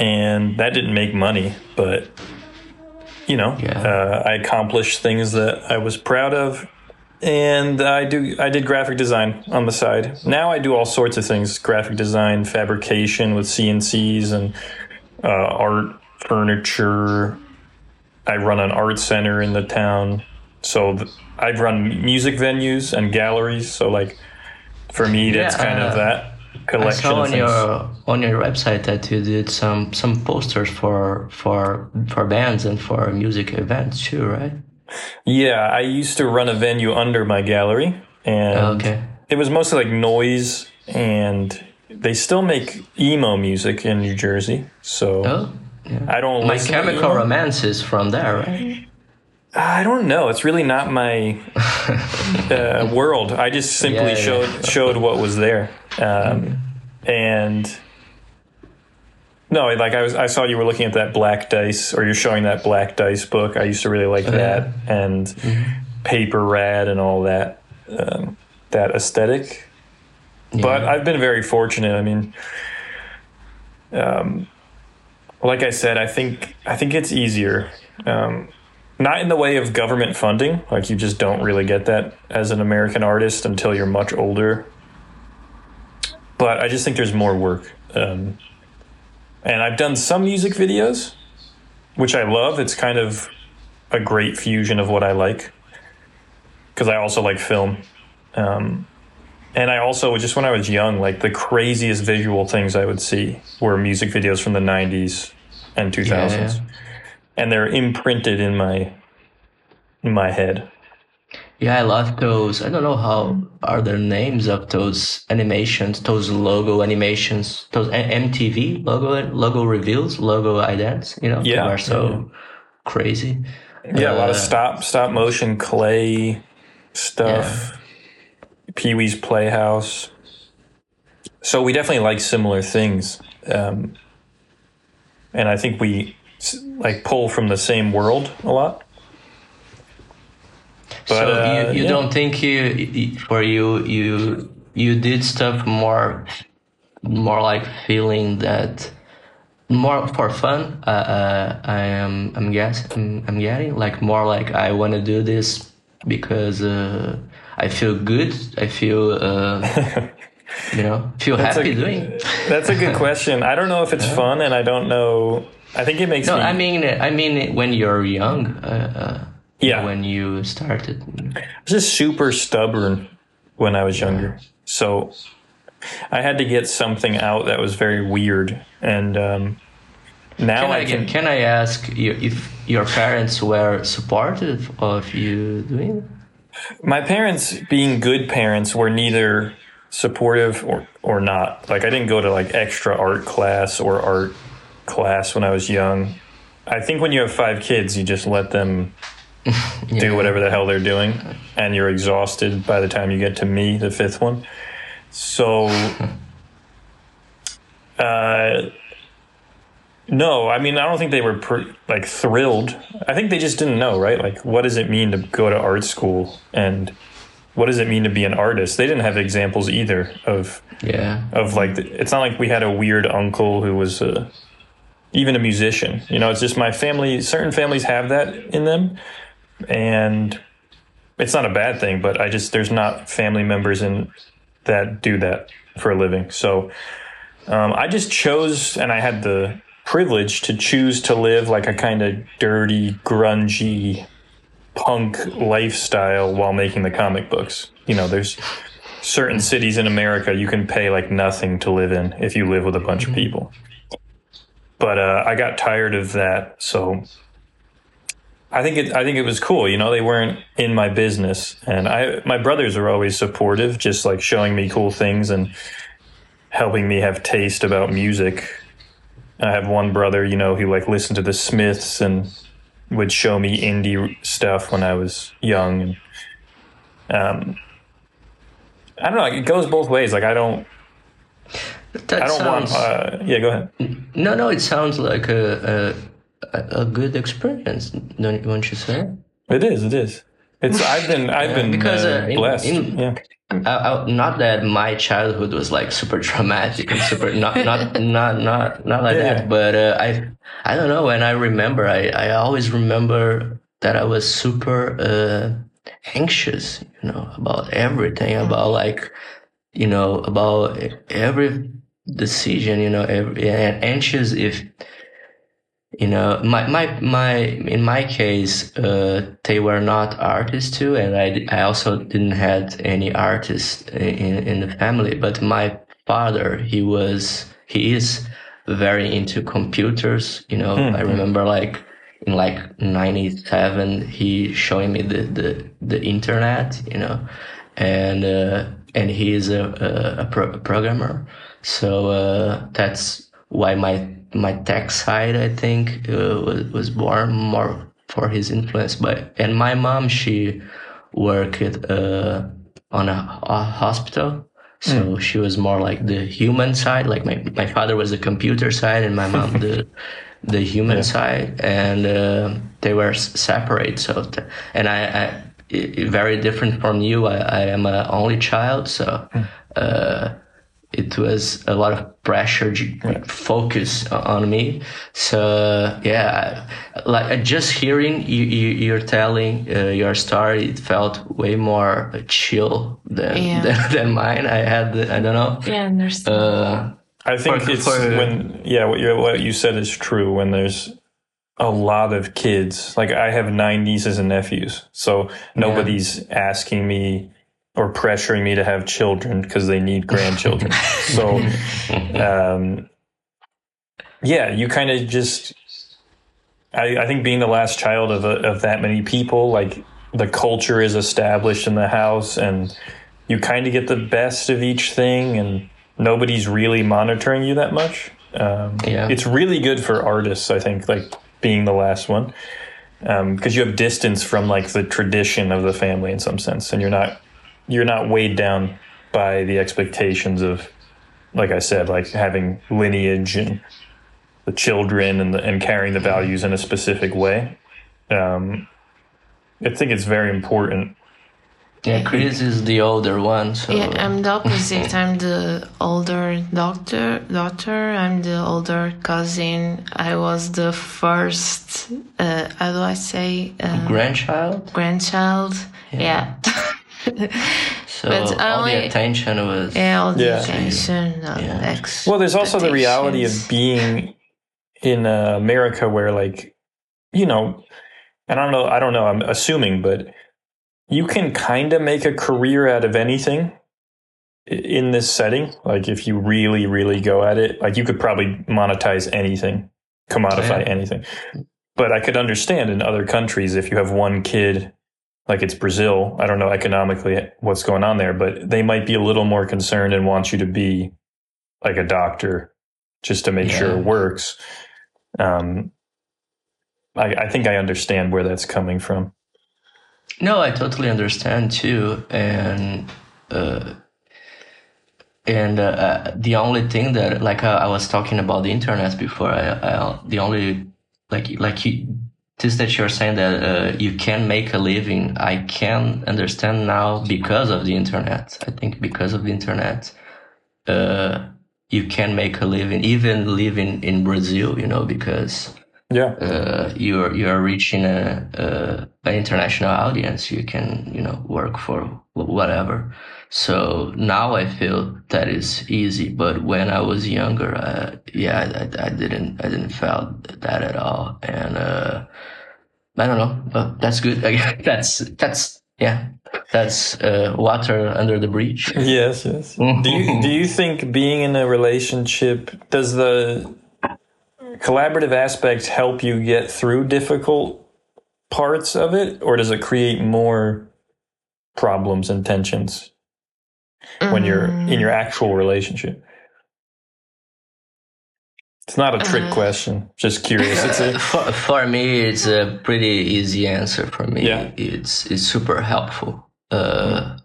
and that didn't make money, but you know, Yeah. uh, I accomplished things that I was proud of, and I do. I did graphic design on the side. Now I do all sorts of things: graphic design, fabrication with CNCs, and uh, art, furniture. I run an art center in the town, so th- I run music venues and galleries. So like, for me, that's Yeah, kind of uh, that I collection saw on your on your website that you did some some posters for for for bands and for music events too, right? Yeah, I used to run a venue under my gallery, and Okay. it was mostly like noise, and they still make emo music in New Jersey. So Oh, yeah. I don't. My Chemical. Romance is from there, right? I don't know. It's really not my uh, world. I just simply Yeah, yeah. showed showed what was there, um, and no, like I was. I saw you were looking at that Black Dice, or you're showing that Black Dice book. I used to really like that, and Paper Rad and all that um, that aesthetic. But I've been very fortunate. I mean, um, like I said, I think I think it's easier. Um, not in the way of government funding, like you just don't really get that as an American artist until you're much older. But I just think there's more work. Um, and I've done some music videos, which I love. It's kind of a great fusion of what I like. Because I also like film. Um, and I also, just when I was young, like the craziest visual things I would see were music videos from the 90s and 2000s Yeah. And they're imprinted in my in my head. Yeah, I love those. I don't know how are the names of those animations, those logo animations, those MTV logo logo reveals, logo idents. You know, they Yeah, are so yeah. crazy. Yeah, a lot of Uh, stop stop motion clay stuff. Pee Wee's Playhouse. So we definitely like similar things, um, and I think we like pull from the same world a lot. But, so uh, you, you yeah. don't think you, for you you you did stuff more more like feeling that more for fun. Uh, uh, I am I'm guess I'm, I'm getting like more like I want to do this because uh, I feel good. I feel uh, you know feel happy a- doing. That's a good question. I don't know if it's fun, and I don't know. I think it makes No, me. I mean I mean when you're young. Uh, uh, yeah, when you started. I was just super stubborn when I was younger. So I had to get something out that was very weird. And um, now Can I, I, can. can I ask you if your parents were supportive of you doing it? My parents, being good parents, were neither supportive or, or not. Like, I didn't go to like extra art class or art class when I was young. I think when you have five kids, you just let them do whatever the hell they're doing, and you're exhausted by the time you get to me, the fifth one. So, uh, no, I mean, I don't think they were pr- like thrilled. I think they just didn't know, right? Like, what does it mean to go to art school, and what does it mean to be an artist? They didn't have examples either of Yeah. of like the, it's not like we had a weird uncle who was a, even a musician. You know it's just my family certain families have that in them. And it's not a bad thing but i just there's not family members in that do that for a living. So um, i just chose and i had the privilege to choose to live like a kind of dirty grungy punk lifestyle while making the comic books. You know there's certain cities in America you can pay like nothing to live in if you live with a bunch of people. But uh, I got tired of that, so I think it. I think it was cool. You know, they weren't in my business, and I. My brothers are always supportive, just like showing me cool things and helping me have taste about music. I have one brother, you know, who like listened to the Smiths and would show me indie stuff when I was young, and um, I don't know. It goes both ways. Like I don't. That I don't sounds, want. Uh, yeah, go ahead. no, no, it sounds like a, a, a good experience, don't, don't you say? It is. It is. It's I've been I've been because, uh, uh, in- blessed. in- yeah. I, I, not that my childhood was like super traumatic and super not not not not not like Yeah. that, but uh, I I don't know. And I remember, I I always remember that I was super uh, anxious, you know, about everything, about like you know about every decision, you know, and anxious if you know my my my in my case uh they were not artists too and i i also didn't had any artists in in the family but my father he was he is very into computers you know. I remember like in like 97 he showing me the the the internet you know and uh and he is a a, a, pro- a programmer so uh that's why my my tech side I think uh, was was born more for his influence. But and my mom she worked uh, on a, a hospital. So she was more like the human side. Like my my father was the computer side and my mom the the human side. And uh, they were s- separate. So and I, I i- i- very different from you. I, I am an only child. So uh, it was a lot of pressure j- focus on me. So yeah like just hearing you, you you're telling uh, your story it felt way more chill than, Yeah. than than mine. I had the, i don't know. Yeah, I understand. uh I think For- it's for- when yeah what you what you said is true when there's a lot of kids. Like I have nine nieces and nephews so nobody's asking me or pressuring me to have children because they need grandchildren. So um yeah you kind of just I, I think being the last child of a, of that many people like the culture is established in the house and you kind of get the best of each thing and nobody's really monitoring you that much. Um, Yeah. it's really good for artists i think like being the last one. Because you have distance from like the tradition of the family in some sense and you're not you're not weighed down by the expectations of like i said like having lineage and the children and the, and carrying the values in a specific way um, i think it's very important yeah chris is the older one so yeah, I'm the opposite. I'm the older doctor, daughter. I'm the older cousin. I was the first. Uh, how do I say? Uh, grandchild grandchild. Yeah. so But all only- the attention was yeah, all the Yeah. attention. Yeah. ex- Well, there's also the reality of being in uh, America where, like, you know, and I don't know, I don't know, I'm assuming, but you can kind of make a career out of anything in this setting. Like, if you really, really go at it, like, you could probably monetize anything, commodify Yeah. anything. But I could understand in other countries if you have one kid, like it's Brazil, I don't know economically what's going on there, but they might be a little more concerned and want you to be like a doctor just to make sure it works. Um, I, I think I understand where that's coming from. No, I totally understand too, and uh, and uh, the only thing that like uh, I was talking about the internet before, I, I the only like like you, this that you're saying that uh, you can make a living, I can understand now because of the internet. I think because of the internet, uh, you can make a living, even living in Brazil, you know, because Yeah. uh, you're you're reaching a, a an international audience. You can you know work for wh- whatever. So now I feel that is easy. But when I was younger, uh, yeah, I, I didn't I didn't feel that at all. And uh, I don't know, but that's good. That's that's yeah, that's uh, water under the bridge. Yes, yes. do you do you think being in a relationship does the collaborative aspect help you get through difficult parts of it or does it create more problems and tensions when you're in your actual relationship? It's not a trick Uh, question. Just curious. It's a, for, for me, it's a pretty easy answer. For me, Yeah. it's it's super helpful. Uh,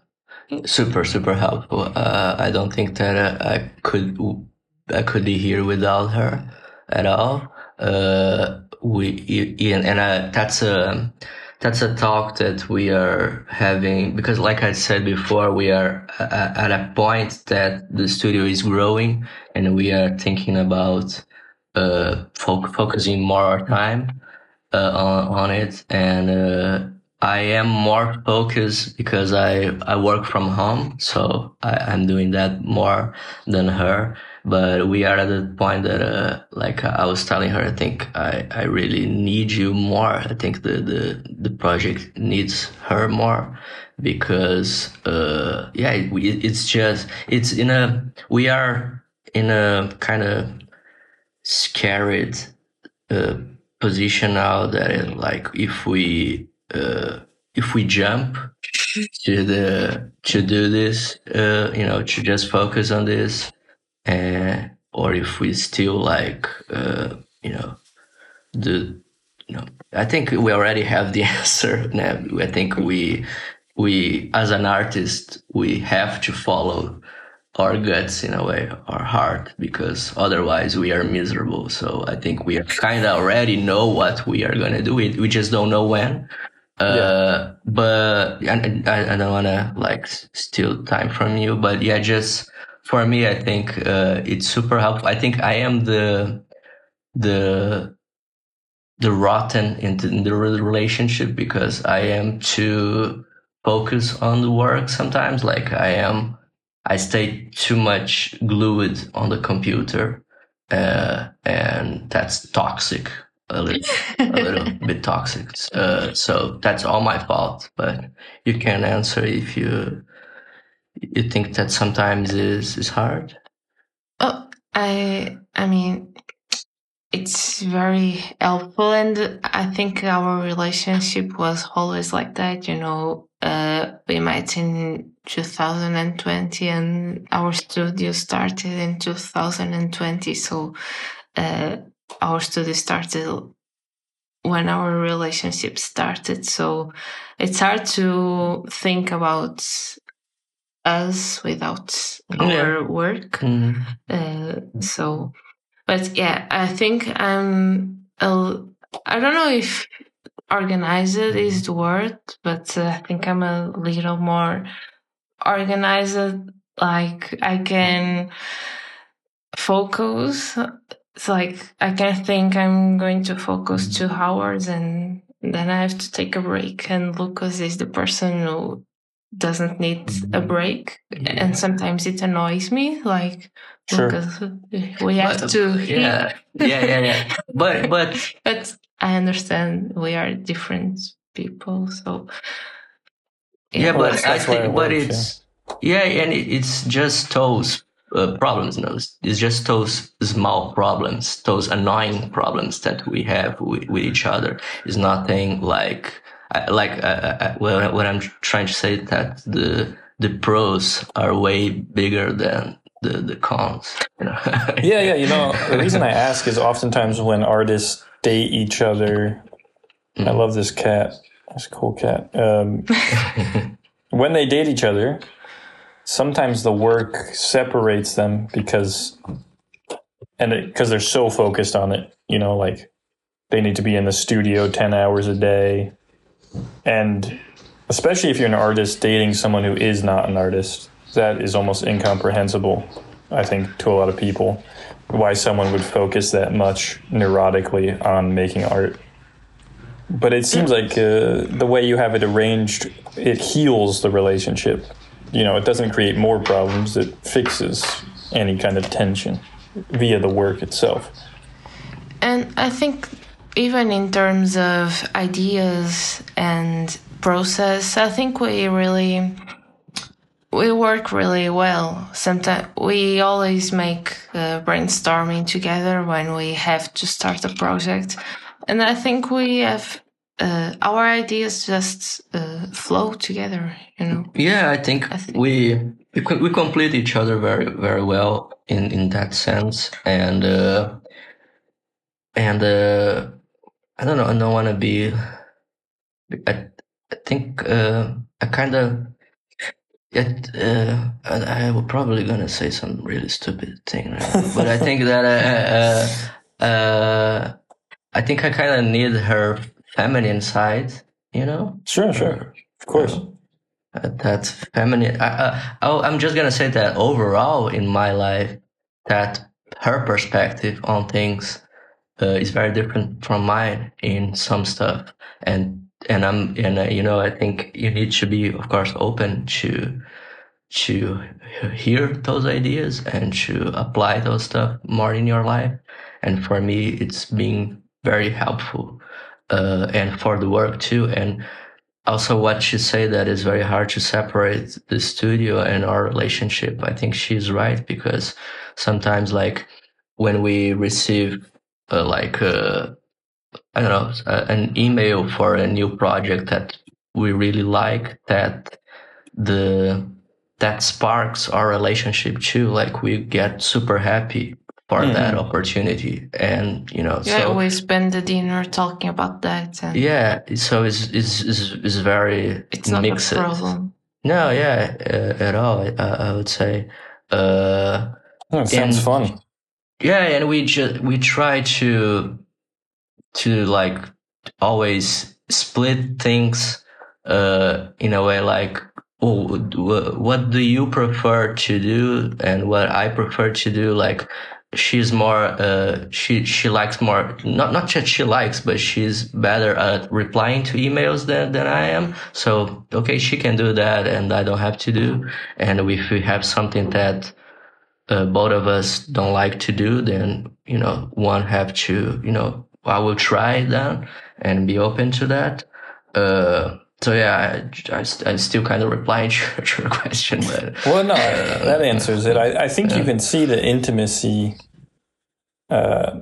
super super helpful. Uh, I don't think that uh, I could I could be here without her at all. Uh, we and and uh, that's a that's a talk that we are having because like i said before we are at a point that the studio is growing and we are thinking about uh, fo- focusing more time uh, on, on it. And uh, i am more focused because i i work from home so I, i'm doing that more than her but we are at the point that uh, like i was telling her i think i i really need you more. I think the the the project needs her more because uh yeah it, it's just it's in a we are in a kind of scared uh, position now that it, like if we uh if we jump to the to do this uh you know to just focus on this uh, or if we still like uh, you know the you know I think we already have the answer. Now. I think we we as an artist we have to follow our guts in a way, our heart, because otherwise we are miserable. So I think we kind of already know what we are gonna do. We, we just don't know when. Uh, yeah. but I, I don't want to like steal time from you, but yeah, just for me, I think uh, it's super helpful. I think I am the the the rotten in the, in the relationship because I am too focused on the work sometimes. Like I am, I stay too much glued on the computer, uh, and that's toxic. A little, a little bit toxic. Uh, so that's all my fault. But you can answer if you you think that sometimes is is hard? Oh, I I mean, it's very helpful, and I think our relationship was always like that. You know, uh, we met in 2020, and our studio started in 2020. So, uh, our studio started when our relationship started. So, it's hard to think about us without our work. Mm-hmm. Uh, so, but yeah, I think I'm. A, I don't know if organized is the word, but uh, I think I'm a little more organized. Like I can focus. It's like I can think I'm going to focus two hours and then I have to take a break. And Lucas is the person who doesn't need a break and sometimes it annoys me like sure. because we have but, to yeah. yeah yeah yeah. But but but i understand we are different people so yeah, yeah but i think but works, it's yeah. yeah and it, it's just those uh, problems no it's just those small problems those annoying problems that we have with, with each other. Is nothing like like uh, well, what I'm trying to say is that the the pros are way bigger than the the cons. You know? yeah, yeah. You know, the reason I ask is oftentimes when artists date each other. Mm. I love this cat. It's a cool cat. Um, when they date each other, sometimes the work separates them because, and because they're so focused on it. You know, like they need to be in the studio ten hours a day and especially if you're an artist dating someone who is not an artist, that is almost incomprehensible, I think, to a lot of people. Why someone would focus that much neurotically on making art. But it seems like uh, the way you have it arranged, it heals the relationship. You know, it doesn't create more problems, it fixes any kind of tension via the work itself. And I think even in terms of ideas and process, I think we really we work really well. Sometimes we always make uh, brainstorming together when we have to start a project, and I think we have uh, our ideas just uh, flow together. You know. Yeah, I think, I think, we we complete each other very very well in in that sense, and uh, and uh, I don't know. I don't want to be. I, I think uh, I kind of. Yet, uh, I, I was probably gonna say some really stupid thing, right? but I think that uh, uh, uh I think I kind of need her feminine side you know? Sure, sure. Of course. Uh, that's feminine. I, uh, oh, I'm just gonna say that overall in my life, that her perspective on things uh, is very different from mine in some stuff, and and I'm and uh, you know I think you need to be of course open to to hear those ideas and to apply those stuff more in your life. And for me, it's been very helpful, uh, and for the work too. And also what you say that is very hard to separate the studio and our relationship. I think she's right because sometimes like when we receive uh, like uh, I don't know uh, an email for a new project that we really like that the that sparks our relationship too like we get super happy for mm-hmm. that opportunity and you know yeah so, we spend the dinner talking about that and yeah so it's it's it's, it's very it's not mixed. a problem no yeah uh, at all I, I, would say uh oh, sounds and, fun yeah and we just we try to to like always split things uh in a way like oh, what do you prefer to do and what I prefer to do? Like she's more uh she she likes more not not that she likes but she's better at replying to emails than than I am. So okay she can do that and I don't have to do. And if we have something that uh, both of us don't like to do then you know one have to you know I will try that and be open to that uh so yeah, I, I, I still kind of replying to, to your question, but well, no, that answers it. I, I think you can see the intimacy uh,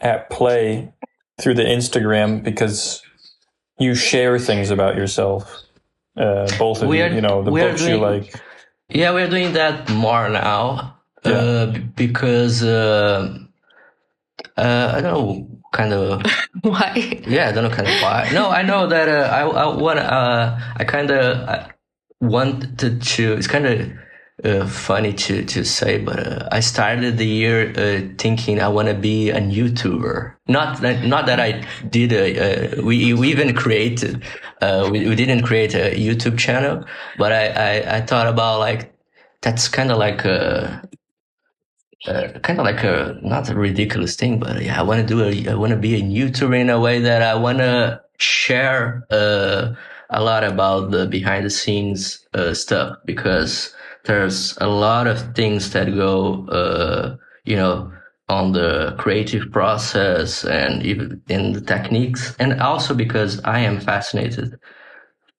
at play through the Instagram because you share things about yourself. Uh, both of we you, are, you know, the books doing, you like. Yeah, we're doing that more now yeah. uh, because uh, uh, I don't know kind of why. Yeah, I don't know kind of why. No, I know that uh, I I want uh I kind of wanted to. It's kind of uh, funny to to say, but uh, I started the year uh, thinking I want to be a YouTuber. Not that, not that I did a, we we even created uh, we we didn't create a YouTube channel, but I I, I thought about like that's kind of like a uh, kind of like a not a ridiculous thing, but yeah, I want to do a, I want to be a YouTuber in a way that I want to share uh, a lot about the behind the scenes uh, stuff because there's a lot of things that go, uh, you know, on the creative process and even in the techniques, and also because I am fascinated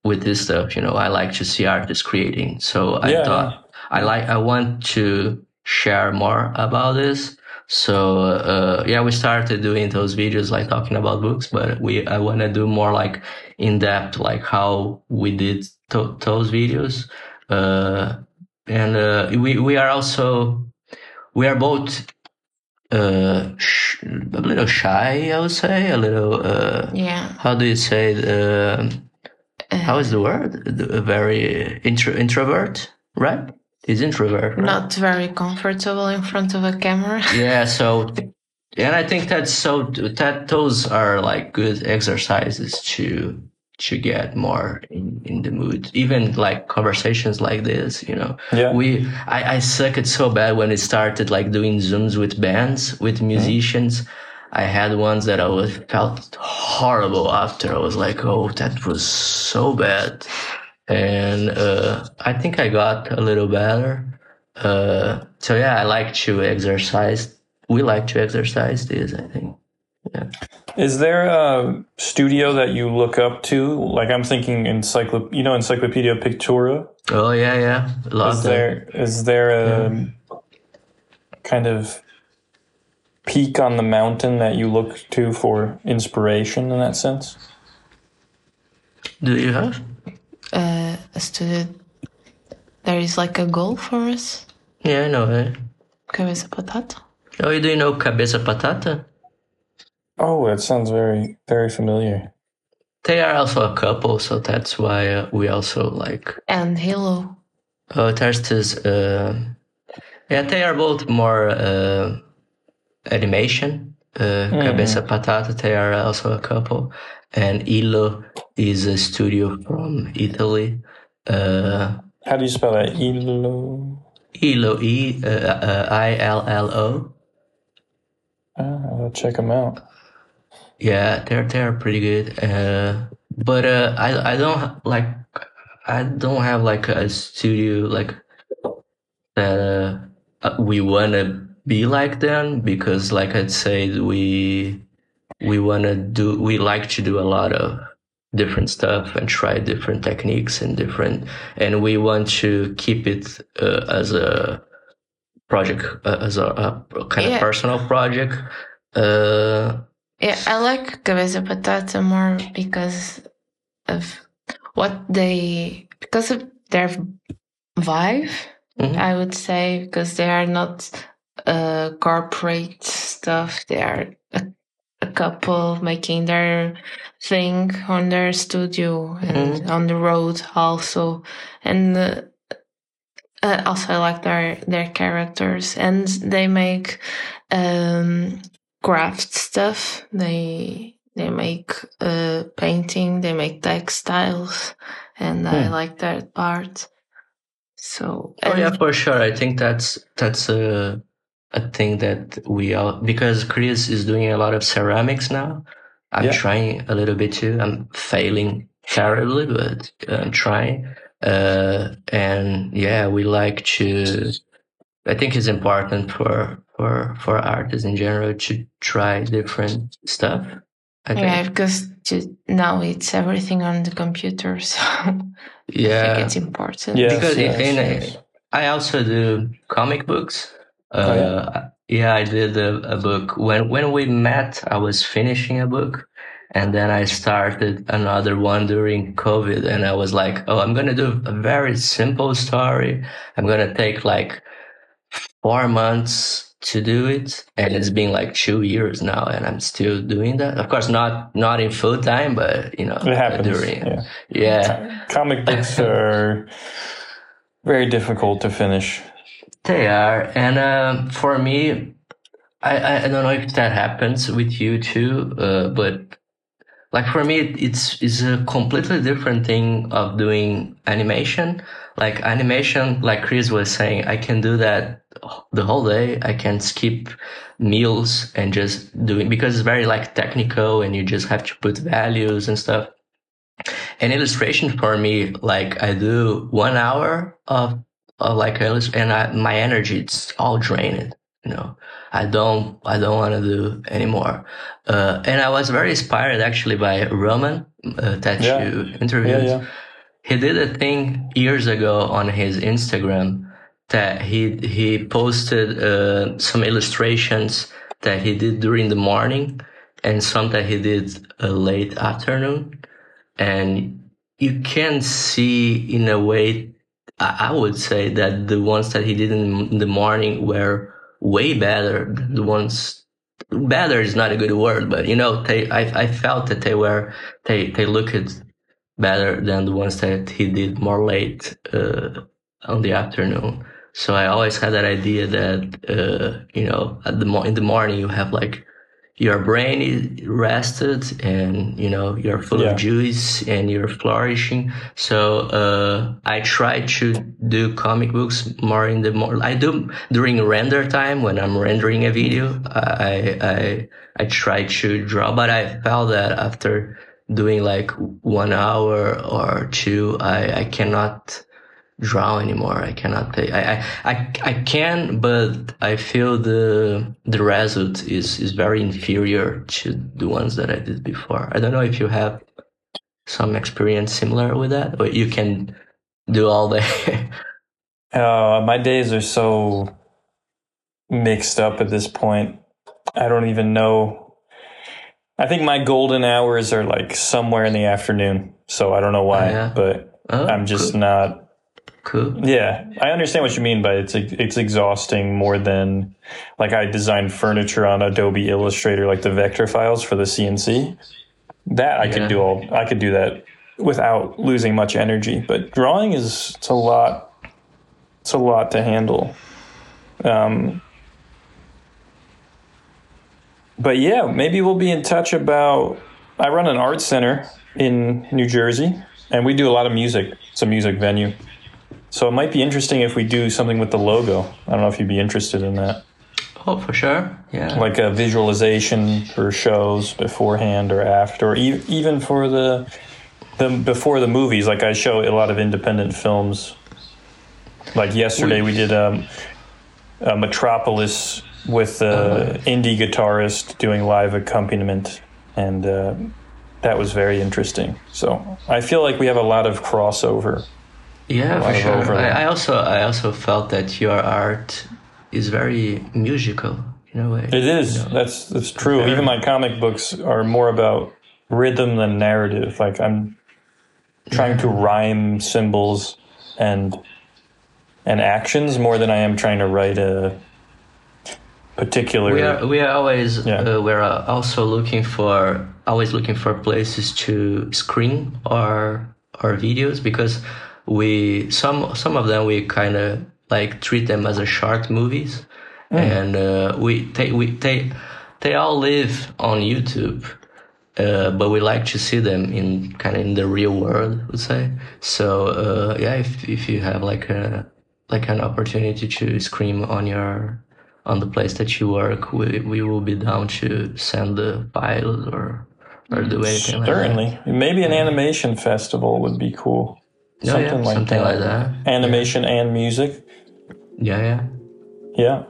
with this stuff. You know, I like to see artists creating, so I yeah. thought I like I want to share more about this. So uh, yeah, we started doing those videos like talking about books, but we I want to do more like in depth, like how we did to- those videos. Uh, and uh, we we are also we are both uh, sh- a little shy, I would say, a little. Uh, yeah. How do you say? Uh, how is the word? very intro- introvert, right? He's introvert. Right? Not very comfortable in front of a camera. yeah, so and I think that's so that those are like good exercises to to get more in, in the mood. Even like conversations like this, you know. Yeah. We I, I suck it so bad when it started like doing zooms with bands, with mm-hmm. musicians. Mm-hmm. I had ones that I was felt horrible after. I was like, oh, that was so bad and uh, I think I got a little better. Uh, so yeah, I like to exercise. We like to exercise this. I think. Yeah. Is there a studio that you look up to? Like I'm thinking encyclop, you know, Encyclopedia Pictura. Oh yeah, yeah. Is there is there a yeah. kind of peak on the mountain that you look to for inspiration in that sense? Do you have? Uh, a student, there is like a goal for us. Yeah, I know it. Cabeça Patata. Oh, you do you know Cabeça Patata? Oh, it sounds very, very familiar. They are also a couple, so that's why uh, we also like. And Illo. Oh, there's. Uh, yeah, they are both more uh, animation. Uh, mm. Cabeça Patata, they are also a couple and Illo is a studio from Italy. Uh, How do you spell that? Illo. Illo, E uh, uh, I L L O. Ah, I'll check them out. Yeah, they're they're pretty good. Uh, but uh, I I don't like I don't have like a studio like that uh, uh, we wanna be like them because like I'd say we we wanna do we like to do a lot of different stuff and try different techniques and different and we want to keep it uh, as a project uh, as a, a kind Yeah. of personal project. Uh, Yeah, I like Cabeça Patata more because of what they because of their vibe. Mhm. I would say because they are not uh, corporate stuff. They are a couple making their thing on their studio and on the road also, and. Uh, uh, also, I like their their characters, and they make um, craft stuff. They they make uh, painting. They make textiles, and I Hmm. like that part. So Oh yeah, for sure. I think that's that's a a thing that we all because Chris is doing a lot of ceramics now. I'm Yeah. trying a little bit too. I'm failing terribly, but I'm trying. Uh, and yeah, we like to. I think it's important for for for artists in general to try different stuff. I think. yeah, because to, now it's everything on the computer, so yeah, I yeah. think it's important. Yeah. because yes, in, yes. I also do comic books. Uh, Oh, yeah? yeah? I did a, a book when when we met. I was finishing a book, and then I started another one during COVID. And I was like, "Oh, I'm gonna do a very simple story. I'm gonna take like four months to do it, and it's been like two years now, and I'm still doing that. Of course, not not in full time, but you know, It happens. during Yeah. yeah. Comic books are very difficult to finish. They are, and um, for me, I, I don't know if that happens with you too, uh, but like for me, it- it's it's a completely different thing of doing animation. Like animation, like Chris was saying, I can do that the whole day. I can skip meals and just doing because it's very like technical, and you just have to put values and stuff. And illustration for me, like I do one hour of, of like and I, my energy it's all drained. You know, I don't I don't want to do anymore. Uh, and I was very inspired actually by Roman uh, that Yeah. you interviewed. Yeah, yeah. He did a thing years ago on his Instagram that he he posted uh, some illustrations that he did during the morning and some that he did uh, late afternoon and you can see in a way I would say that the ones that he did in the morning were way better. The ones better is not a good word but you know they I, I felt that they were they they looked better than the ones that he did more late uh, on the afternoon. So I always had that idea that uh, you know at the in the morning you have like your brain is rested and you know you're full Yeah. of juice and you're flourishing so uh, i try to do comic books more in the more i do during render time when i'm rendering a video i i i try to draw but i felt that after doing like one hour or two i i cannot draw anymore. I cannot play. I, I, I, I can, but I feel the the result is is very inferior to the ones that I did before. I don't know if you have some experience similar with that, or you can do all day. Uh, my days are so mixed up at this point. I don't even know. I think my golden hours are like somewhere in the afternoon. So I don't know why, Oh, yeah. but oh, I'm just cool. not. Cool. Yeah, I understand what you mean, but it's it's exhausting more than like I designed furniture on Adobe Illustrator, like the vector files for the CNC. That I Yeah. could do all. I could do that without losing much energy. But drawing is it's a lot. It's a lot to handle. Um, but yeah, maybe we'll be in touch about I run an art center in New Jersey, and we do a lot of music. It's a music venue. So it might be interesting if we do something with the logo. I don't know if you'd be interested in that. Oh, for sure. Yeah. Like a visualization for shows beforehand or after, or e- even for the the before the movies. Like I show a lot of independent films. Like yesterday, we did um, a Metropolis with an indie guitarist doing live accompaniment, and uh, that was very interesting. So I feel like we have a lot of crossover. Yeah, for sure. I, I also I also felt that your art is very musical in a way. It is. That's that's true. Even my comic books are more about rhythm than narrative. Like I'm trying to rhyme symbols and and actions more than I am trying to write a particular. we are we are always Yeah. uh, we're also looking for always looking for places to screen our our videos because we some some of them we kind of like treat them as a short movies and uh, we they we they they all live on YouTube uh, but we like to see them in kind of in the real world, I would say. So uh, yeah, if if you have like a like an opportunity to scream on your on the place that you work, we we will be down to send the pilot or or do anything like that. Certainly, maybe an animation festival would be cool. Oh, yeah, something like that. Animation and music. Yeah, yeah, Yeah.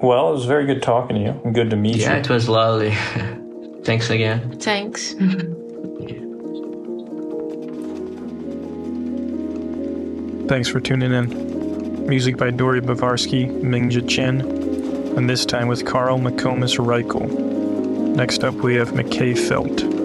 Well, it was very good talking to you. Good to meet you. yeah. It was lovely. Thanks again. Thanks. Thanks for tuning in. Music by Dory Bavarsky, Mingja Chen, and this time with Carl McComas Reichel. Next up, we have McKay Felt.